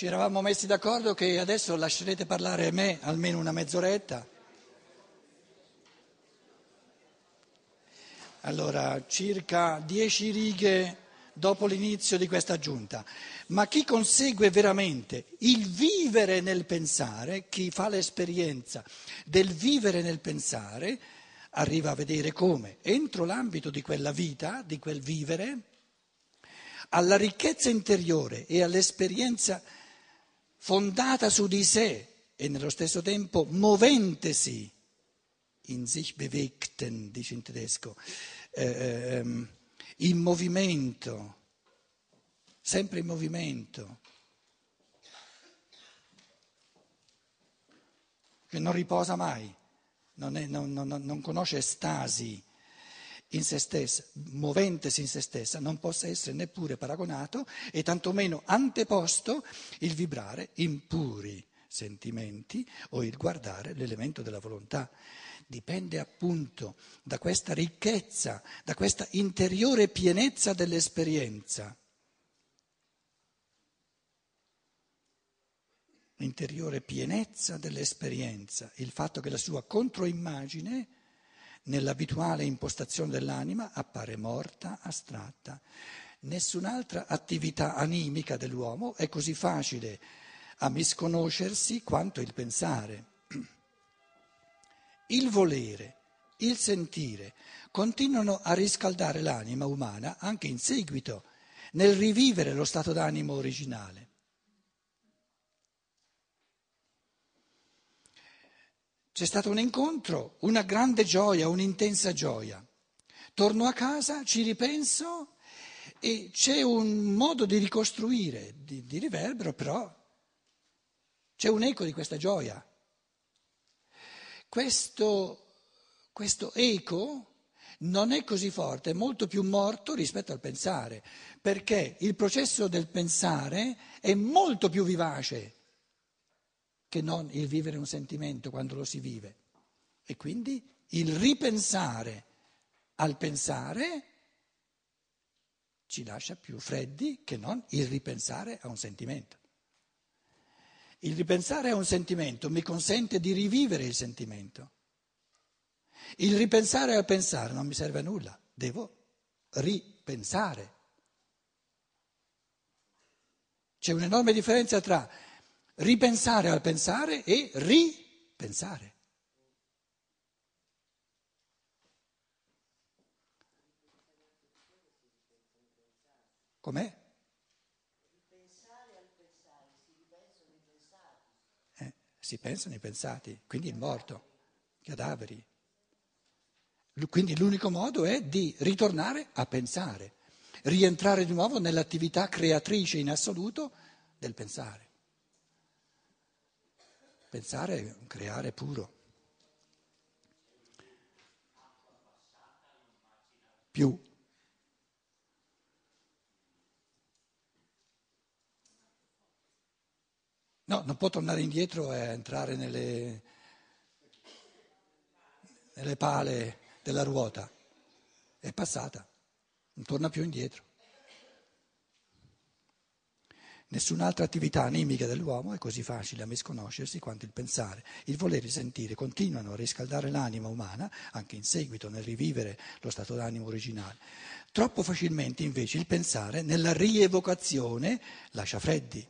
Ci eravamo messi d'accordo che adesso lascerete parlare me almeno una mezz'oretta. Allora, circa dieci righe dopo l'inizio di questa giunta. Ma chi consegue veramente il vivere nel pensare, chi fa l'esperienza del vivere nel pensare, arriva a vedere come, entro l'ambito di quella vita, di quel vivere, alla ricchezza interiore e all'esperienza fondata su di sé e nello stesso tempo moventesi, in sich bewegten, dice in tedesco, eh, ehm, in movimento, sempre in movimento, che non riposa mai, non, è, non, non, non conosce stasi in se stessa, moventesi in se stessa, non possa essere neppure paragonato e tantomeno anteposto il vibrare in puri sentimenti o il guardare l'elemento della volontà dipende appunto da questa ricchezza, da questa interiore pienezza dell'esperienza. L'interiore pienezza dell'esperienza, il fatto che la sua controimmagine nell'abituale impostazione dell'anima appare morta, astratta. Nessun'altra attività animica dell'uomo è così facile a misconoscersi quanto il pensare il volere, il sentire continuano a riscaldare l'anima umana anche in seguito nel rivivere lo stato d'animo originale. C'è stato un incontro, una grande gioia, un'intensa gioia. Torno a casa, ci ripenso e c'è un modo di ricostruire, di, di riverbero, però c'è un eco di questa gioia. Questo, questo eco non è così forte, è molto più morto rispetto al pensare, perché il processo del pensare è molto più vivace che non il vivere un sentimento quando lo si vive. E quindi il ripensare al pensare ci lascia più freddi che non il ripensare a un sentimento. Il ripensare a un sentimento mi consente di rivivere il sentimento. Il ripensare al pensare non mi serve a nulla, devo ripensare. C'è un'enorme differenza tra ripensare al pensare e ripensare. Com'è? si pensano i pensati, quindi il morto, cadaveri. Quindi l'unico modo è di ritornare a pensare, rientrare di nuovo nell'attività creatrice in assoluto del pensare. Pensare è creare puro. Più. No, non può tornare indietro e entrare nelle, nelle pale della ruota. È passata, non torna più indietro. Nessun'altra attività animica dell'uomo è così facile a misconoscersi quanto il pensare. Il volere e il sentire continuano a riscaldare l'anima umana, anche in seguito nel rivivere lo stato d'animo originale. Troppo facilmente invece il pensare nella rievocazione lascia freddi.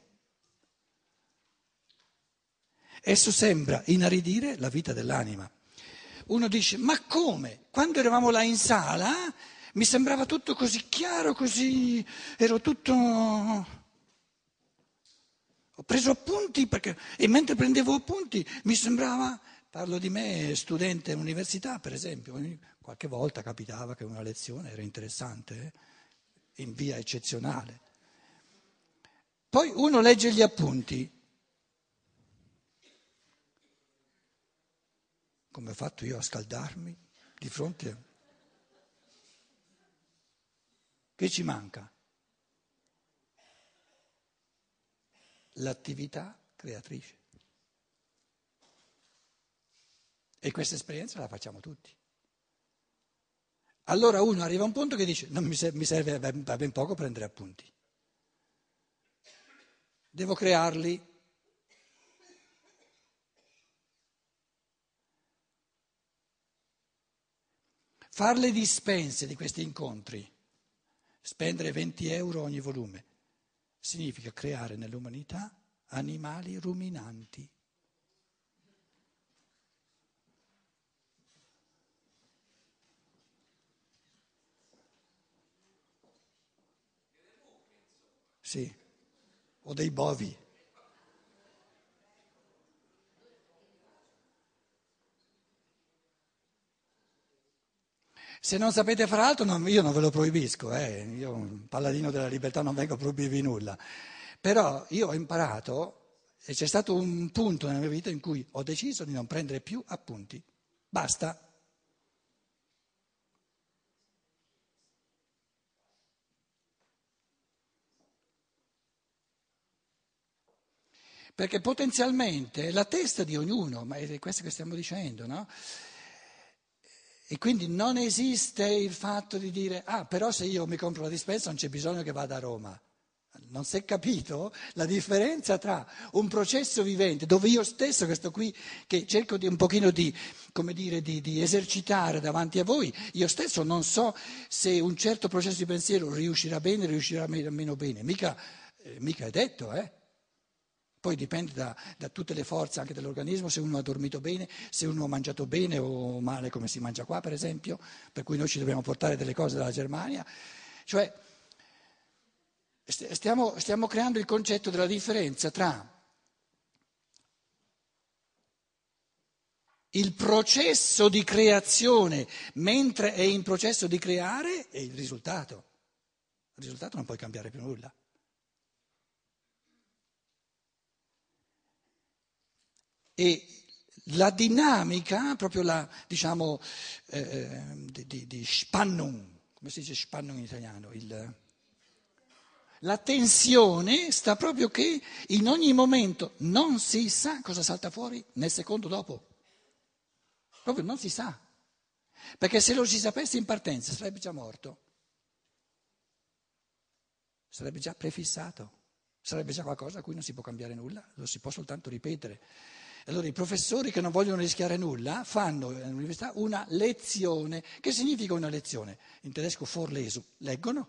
Esso sembra inaridire la vita dell'anima. Uno dice, ma come? Quando eravamo là in sala mi sembrava tutto così chiaro, così... ero tutto... Ho preso appunti perché... e mentre prendevo appunti mi sembrava, parlo di me, studente all'università per esempio, qualche volta capitava che una lezione era interessante, eh? in via eccezionale. Poi uno legge gli appunti come ho fatto io a scaldarmi di fronte a... Che ci manca? L'attività creatrice. E questa esperienza la facciamo tutti. Allora uno arriva a un punto che dice, non mi serve, serve ben poco prendere appunti. devo crearli. Far le dispense di questi incontri, spendere 20 euro ogni volume, significa creare nell'umanità animali ruminanti. Sì, o dei bovi. Se non sapete fare altro, non, io non ve lo proibisco, eh. io un paladino della libertà non vengo a proibirvi nulla, però io ho imparato e c'è stato un punto nella mia vita in cui ho deciso di non prendere più appunti, basta. Perché potenzialmente la testa di ognuno, ma è questo che stiamo dicendo, no? E quindi non esiste il fatto di dire, ah, però se io mi compro la dispensa non c'è bisogno che vada a Roma. Non si è capito la differenza tra un processo vivente, dove io stesso che sto qui, che cerco di un pochino di, dire, di, di esercitare davanti a voi, io stesso non so se un certo processo di pensiero riuscirà bene, riuscirà meno bene, mica, eh, mica è detto, eh? Poi dipende da, da, tutte le forze anche dell'organismo, se uno ha dormito bene, se uno ha mangiato bene o male come si mangia qua per esempio, per cui noi ci dobbiamo portare delle cose dalla Germania. Cioè stiamo, stiamo creando il concetto della differenza tra il processo di creazione mentre è in processo di creare e il risultato. Il risultato non puoi cambiare più nulla. E la dinamica, proprio la, diciamo, eh, di, di, di Spannung, come si dice Spannung in italiano? Il, la tensione sta proprio che in ogni momento non si sa cosa salta fuori nel secondo dopo. Proprio non si sa. Perché se lo si sapesse in partenza sarebbe già morto. Sarebbe già prefissato. Sarebbe già qualcosa a cui non si può cambiare nulla, lo si può soltanto ripetere. Allora i professori che non vogliono rischiare nulla fanno all'università una lezione. Che significa una lezione? In tedesco Vorlesung. Leggono.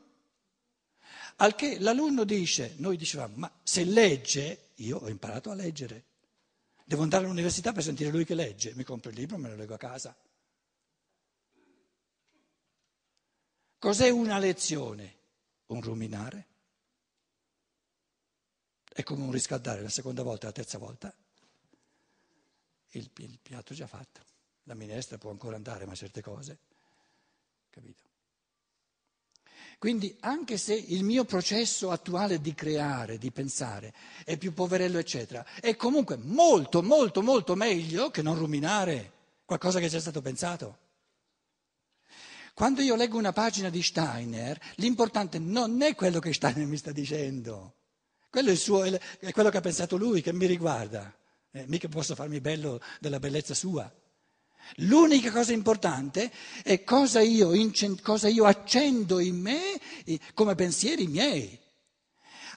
Al che l'alunno dice, noi dicevamo, ma se legge, io ho imparato a leggere. Devo andare all'università per sentire lui che legge. Mi compro il libro e me lo leggo a casa. Cos'è una lezione? Un ruminare. È come un riscaldare la seconda volta, la terza volta il, il piatto è già fatto. La minestra può ancora andare, ma certe cose, capito? Quindi anche se il mio processo attuale di creare, di pensare, è più poverello, eccetera, è comunque molto, molto, molto meglio che non ruminare qualcosa che è già stato pensato. Quando io leggo una pagina di Steiner, l'importante non è quello che Steiner mi sta dicendo, quello è, suo, è quello che ha pensato lui, che mi riguarda. Eh, mica posso farmi bello della bellezza sua. L'unica cosa importante è cosa io, cosa io accendo in me come pensieri miei.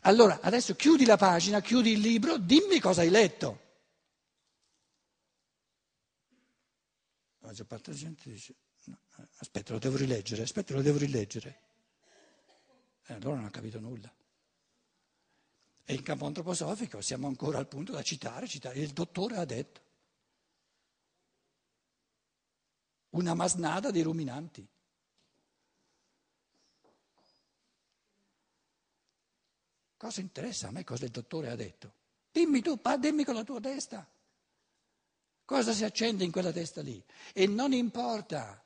Allora, adesso chiudi la pagina, chiudi il libro, dimmi cosa hai letto. La maggior parte della gente dice, no, aspetta, lo devo rileggere, aspetta, lo devo rileggere. E eh, allora non ha capito nulla. E in campo antroposofico siamo ancora al punto da citare, citare. Il dottore ha detto. Una masnada di ruminanti. Cosa interessa a me cosa il dottore ha detto? Dimmi tu, dimmi con la tua testa. Cosa si accende in quella testa lì? E non importa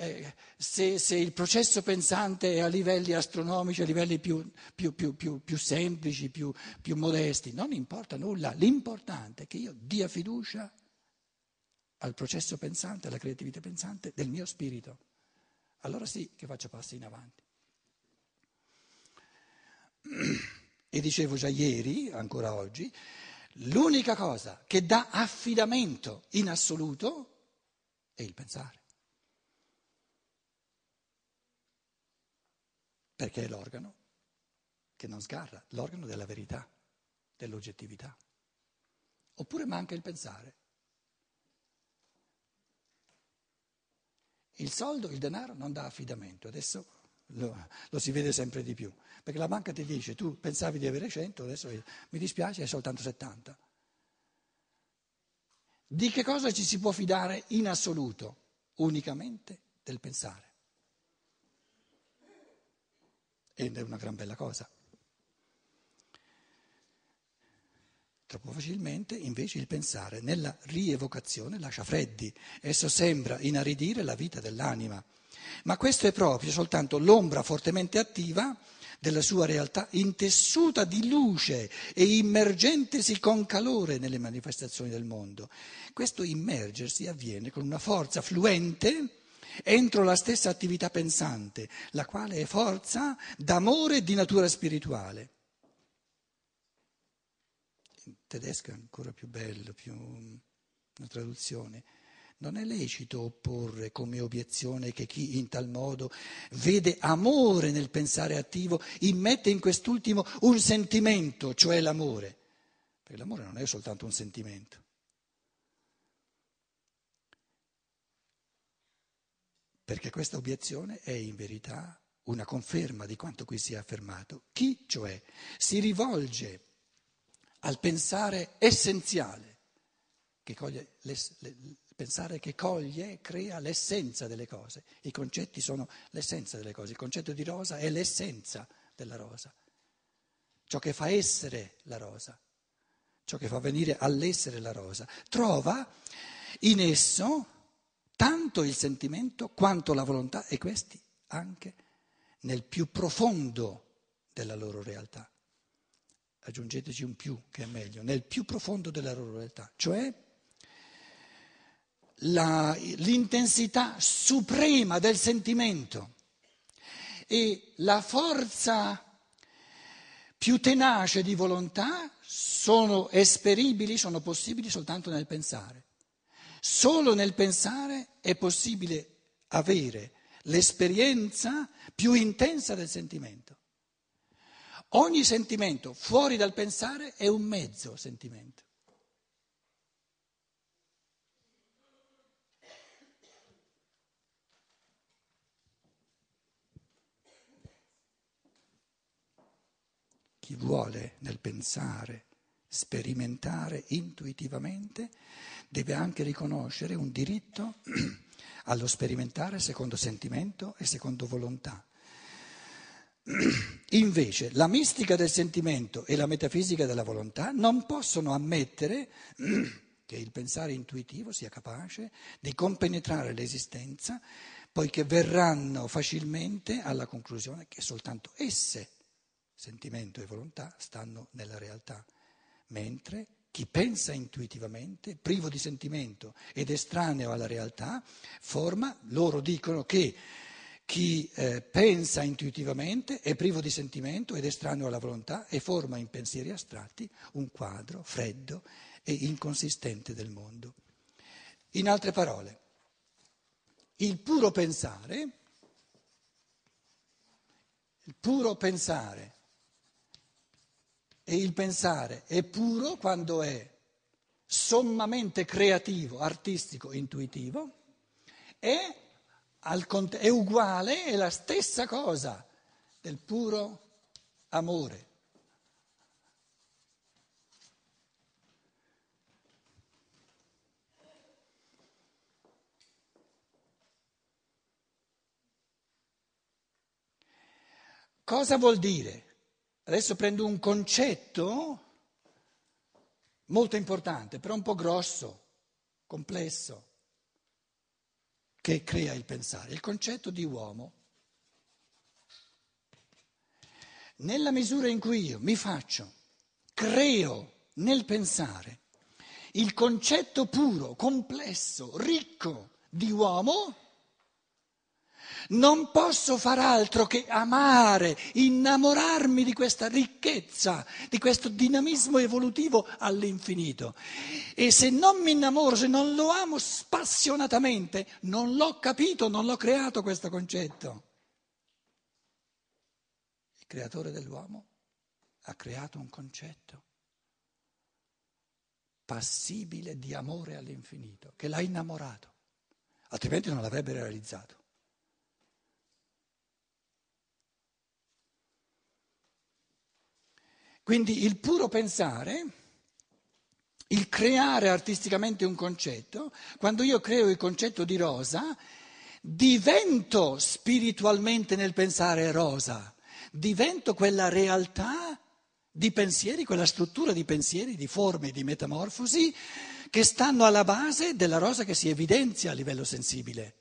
eh, se, se, il processo pensante è a livelli astronomici, a livelli più, più, più, più semplici, più, modesti, non importa nulla. L'importante è che io dia fiducia al processo pensante, alla creatività pensante del mio spirito. Allora sì che faccio passi in avanti. E dicevo già ieri, ancora oggi, l'unica cosa che dà affidamento in assoluto è il pensare. Perché è l'organo che non sgarra, l'organo della verità. dell'oggettività. Oppure manca il pensare. Il soldo, il denaro non dà affidamento, adesso lo, lo, si vede sempre di più, perché la banca ti dice tu pensavi di avere 100, adesso mi dispiace, hai soltanto 70. Di che cosa ci si può fidare in assoluto? Unicamente del pensare. Ed è una gran bella cosa. Troppo facilmente invece il pensare nella rievocazione lascia freddi, esso sembra inaridire la vita dell'anima, ma questo è proprio soltanto l'ombra fortemente attiva della sua realtà intessuta di luce e immergentesi con calore nelle manifestazioni del mondo. Questo immergersi avviene con una forza fluente entro la stessa attività pensante, la quale è forza d'amore di natura spirituale tedesco è ancora più bello, più una traduzione. Non è lecito opporre come obiezione che chi in tal modo vede amore nel pensare attivo immette in quest'ultimo un sentimento, cioè l'amore. Perché l'amore non è soltanto un sentimento. Perché questa obiezione è in verità una conferma di quanto qui sia affermato. Chi, cioè, si rivolge al pensare essenziale, che coglie, il pensare che coglie, crea l'essenza delle cose. I concetti sono l'essenza delle cose. Il concetto di rosa è l'essenza della rosa, ciò che fa essere la rosa, ciò che fa venire all'essere la rosa. Trova in esso tanto il sentimento quanto la volontà e questi anche nel più profondo della loro realtà aggiungeteci un più che è meglio, nel più profondo della loro realtà, cioè la, l'intensità suprema del sentimento e la forza più tenace di volontà sono esperibili, sono possibili soltanto nel pensare. Solo nel pensare è possibile avere l'esperienza più intensa del sentimento. Ogni sentimento fuori dal pensare è un mezzo sentimento. Chi vuole nel pensare sperimentare intuitivamente deve anche riconoscere un diritto allo sperimentare secondo sentimento e secondo volontà. Invece la mistica del sentimento e la metafisica della volontà non possono ammettere che il pensare intuitivo sia capace di compenetrare l'esistenza, poiché verranno facilmente alla conclusione che soltanto esse, sentimento e volontà, stanno nella realtà, mentre chi pensa intuitivamente, privo di sentimento ed estraneo alla realtà, forma, loro dicono che chi eh, pensa intuitivamente è privo di sentimento ed estraneo alla volontà e forma in pensieri astratti un quadro freddo e inconsistente del mondo. In altre parole, il puro pensare, il puro pensare e il pensare è puro quando è sommamente creativo, artistico, intuitivo, e è uguale, è la stessa cosa del puro amore. Cosa vuol dire? Adesso prendo un concetto molto importante, però un po' grosso, complesso che crea il pensare, il concetto di uomo. Nella misura in cui io mi faccio, creo nel pensare il concetto puro, complesso, ricco di uomo, non posso far altro che amare, innamorarmi di questa ricchezza, di questo dinamismo evolutivo all'infinito. E se non mi innamoro, se non lo amo spassionatamente, non l'ho capito, non l'ho creato questo concetto. Il creatore dell'uomo ha creato un concetto passibile di amore all'infinito, che l'ha innamorato, altrimenti non l'avrebbe realizzato. Quindi il puro pensare, il creare artisticamente un concetto, quando io creo il concetto di rosa, divento spiritualmente nel pensare rosa, divento quella realtà di pensieri, quella struttura di pensieri, di forme, di metamorfosi che stanno alla base della rosa che si evidenzia a livello sensibile.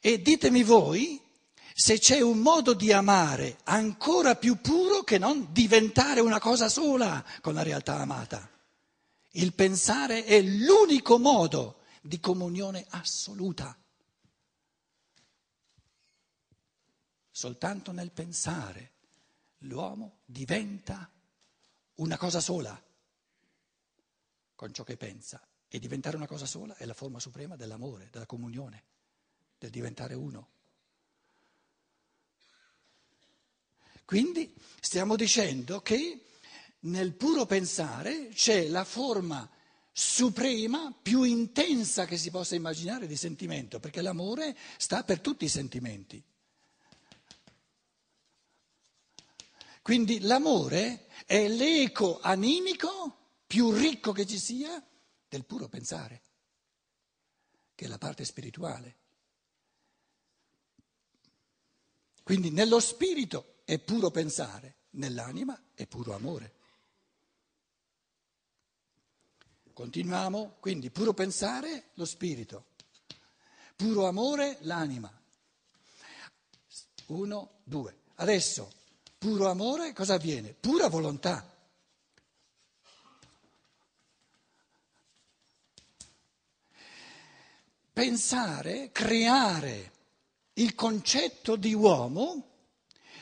E ditemi voi se c'è un modo di amare ancora più puro che non diventare una cosa sola con la realtà amata. Il pensare è l'unico modo di comunione assoluta. Soltanto nel pensare l'uomo diventa una cosa sola con ciò che pensa e diventare una cosa sola è la forma suprema dell'amore, della comunione, del diventare uno. Quindi stiamo dicendo che nel puro pensare c'è la forma suprema, più intensa che si possa immaginare di sentimento, perché l'amore sta per tutti i sentimenti. Quindi l'amore è l'eco animico più ricco che ci sia del puro pensare, che è la parte spirituale. Quindi nello spirito è puro pensare, nell'anima è puro amore. Continuiamo, quindi puro pensare lo spirito, puro amore l'anima. Uno, due. Adesso Puro amore cosa avviene? Pura volontà. Pensare, creare il concetto di uomo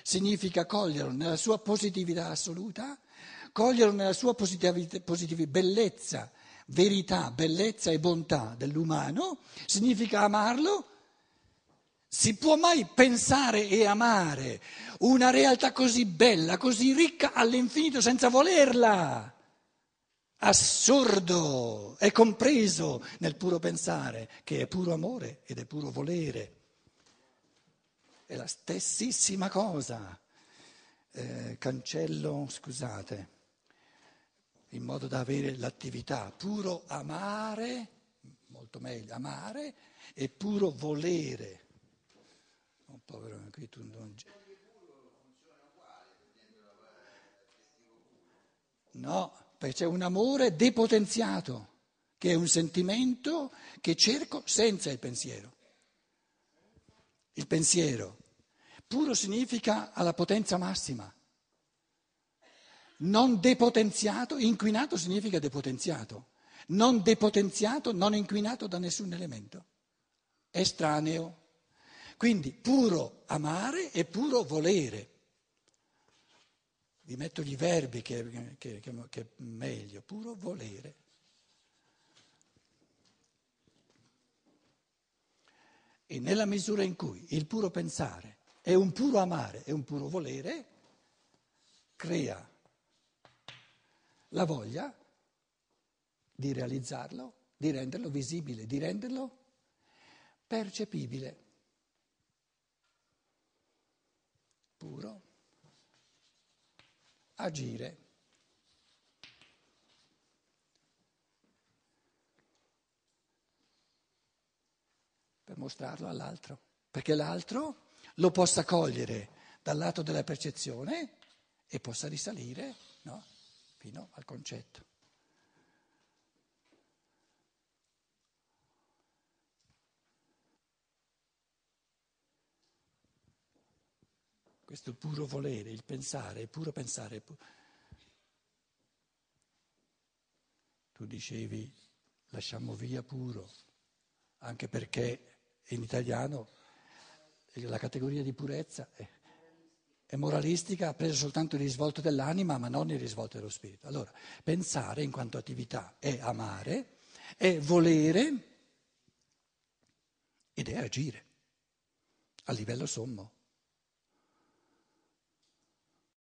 significa coglierlo nella sua positività assoluta, coglierlo nella sua positività, bellezza, verità, bellezza e bontà dell'umano, significa amarlo si può mai pensare e amare una realtà così bella, così ricca all'infinito senza volerla? Assurdo, è compreso nel puro pensare, che è puro amore ed è puro volere. È la stessissima cosa. Eh, cancello, scusate, in modo da avere l'attività, puro amare, molto meglio, amare e puro volere. Oh, povero, qui tu non... No, perché c'è un amore depotenziato, che è un sentimento che cerco senza il pensiero. Il pensiero puro significa alla potenza massima. Non depotenziato, inquinato significa depotenziato. Non depotenziato, non inquinato da nessun elemento. Estraneo. Quindi puro amare e puro volere. Vi metto gli verbi che, che, che, che è meglio, puro volere. E nella misura in cui il puro pensare è un puro amare e un puro volere, crea la voglia di realizzarlo, di renderlo visibile, di renderlo percepibile. puro, agire. Per mostrarlo all'altro, perché l'altro lo possa cogliere dal lato della percezione e possa risalire no, fino al concetto. questo puro volere, il pensare, il puro pensare. Pu- tu dicevi lasciamo via puro, anche perché in italiano la categoria di purezza è, è moralistica, ha preso soltanto il risvolto dell'anima, ma non il risvolto dello spirito. Allora, pensare in quanto attività è amare, è volere ed è agire a livello sommo.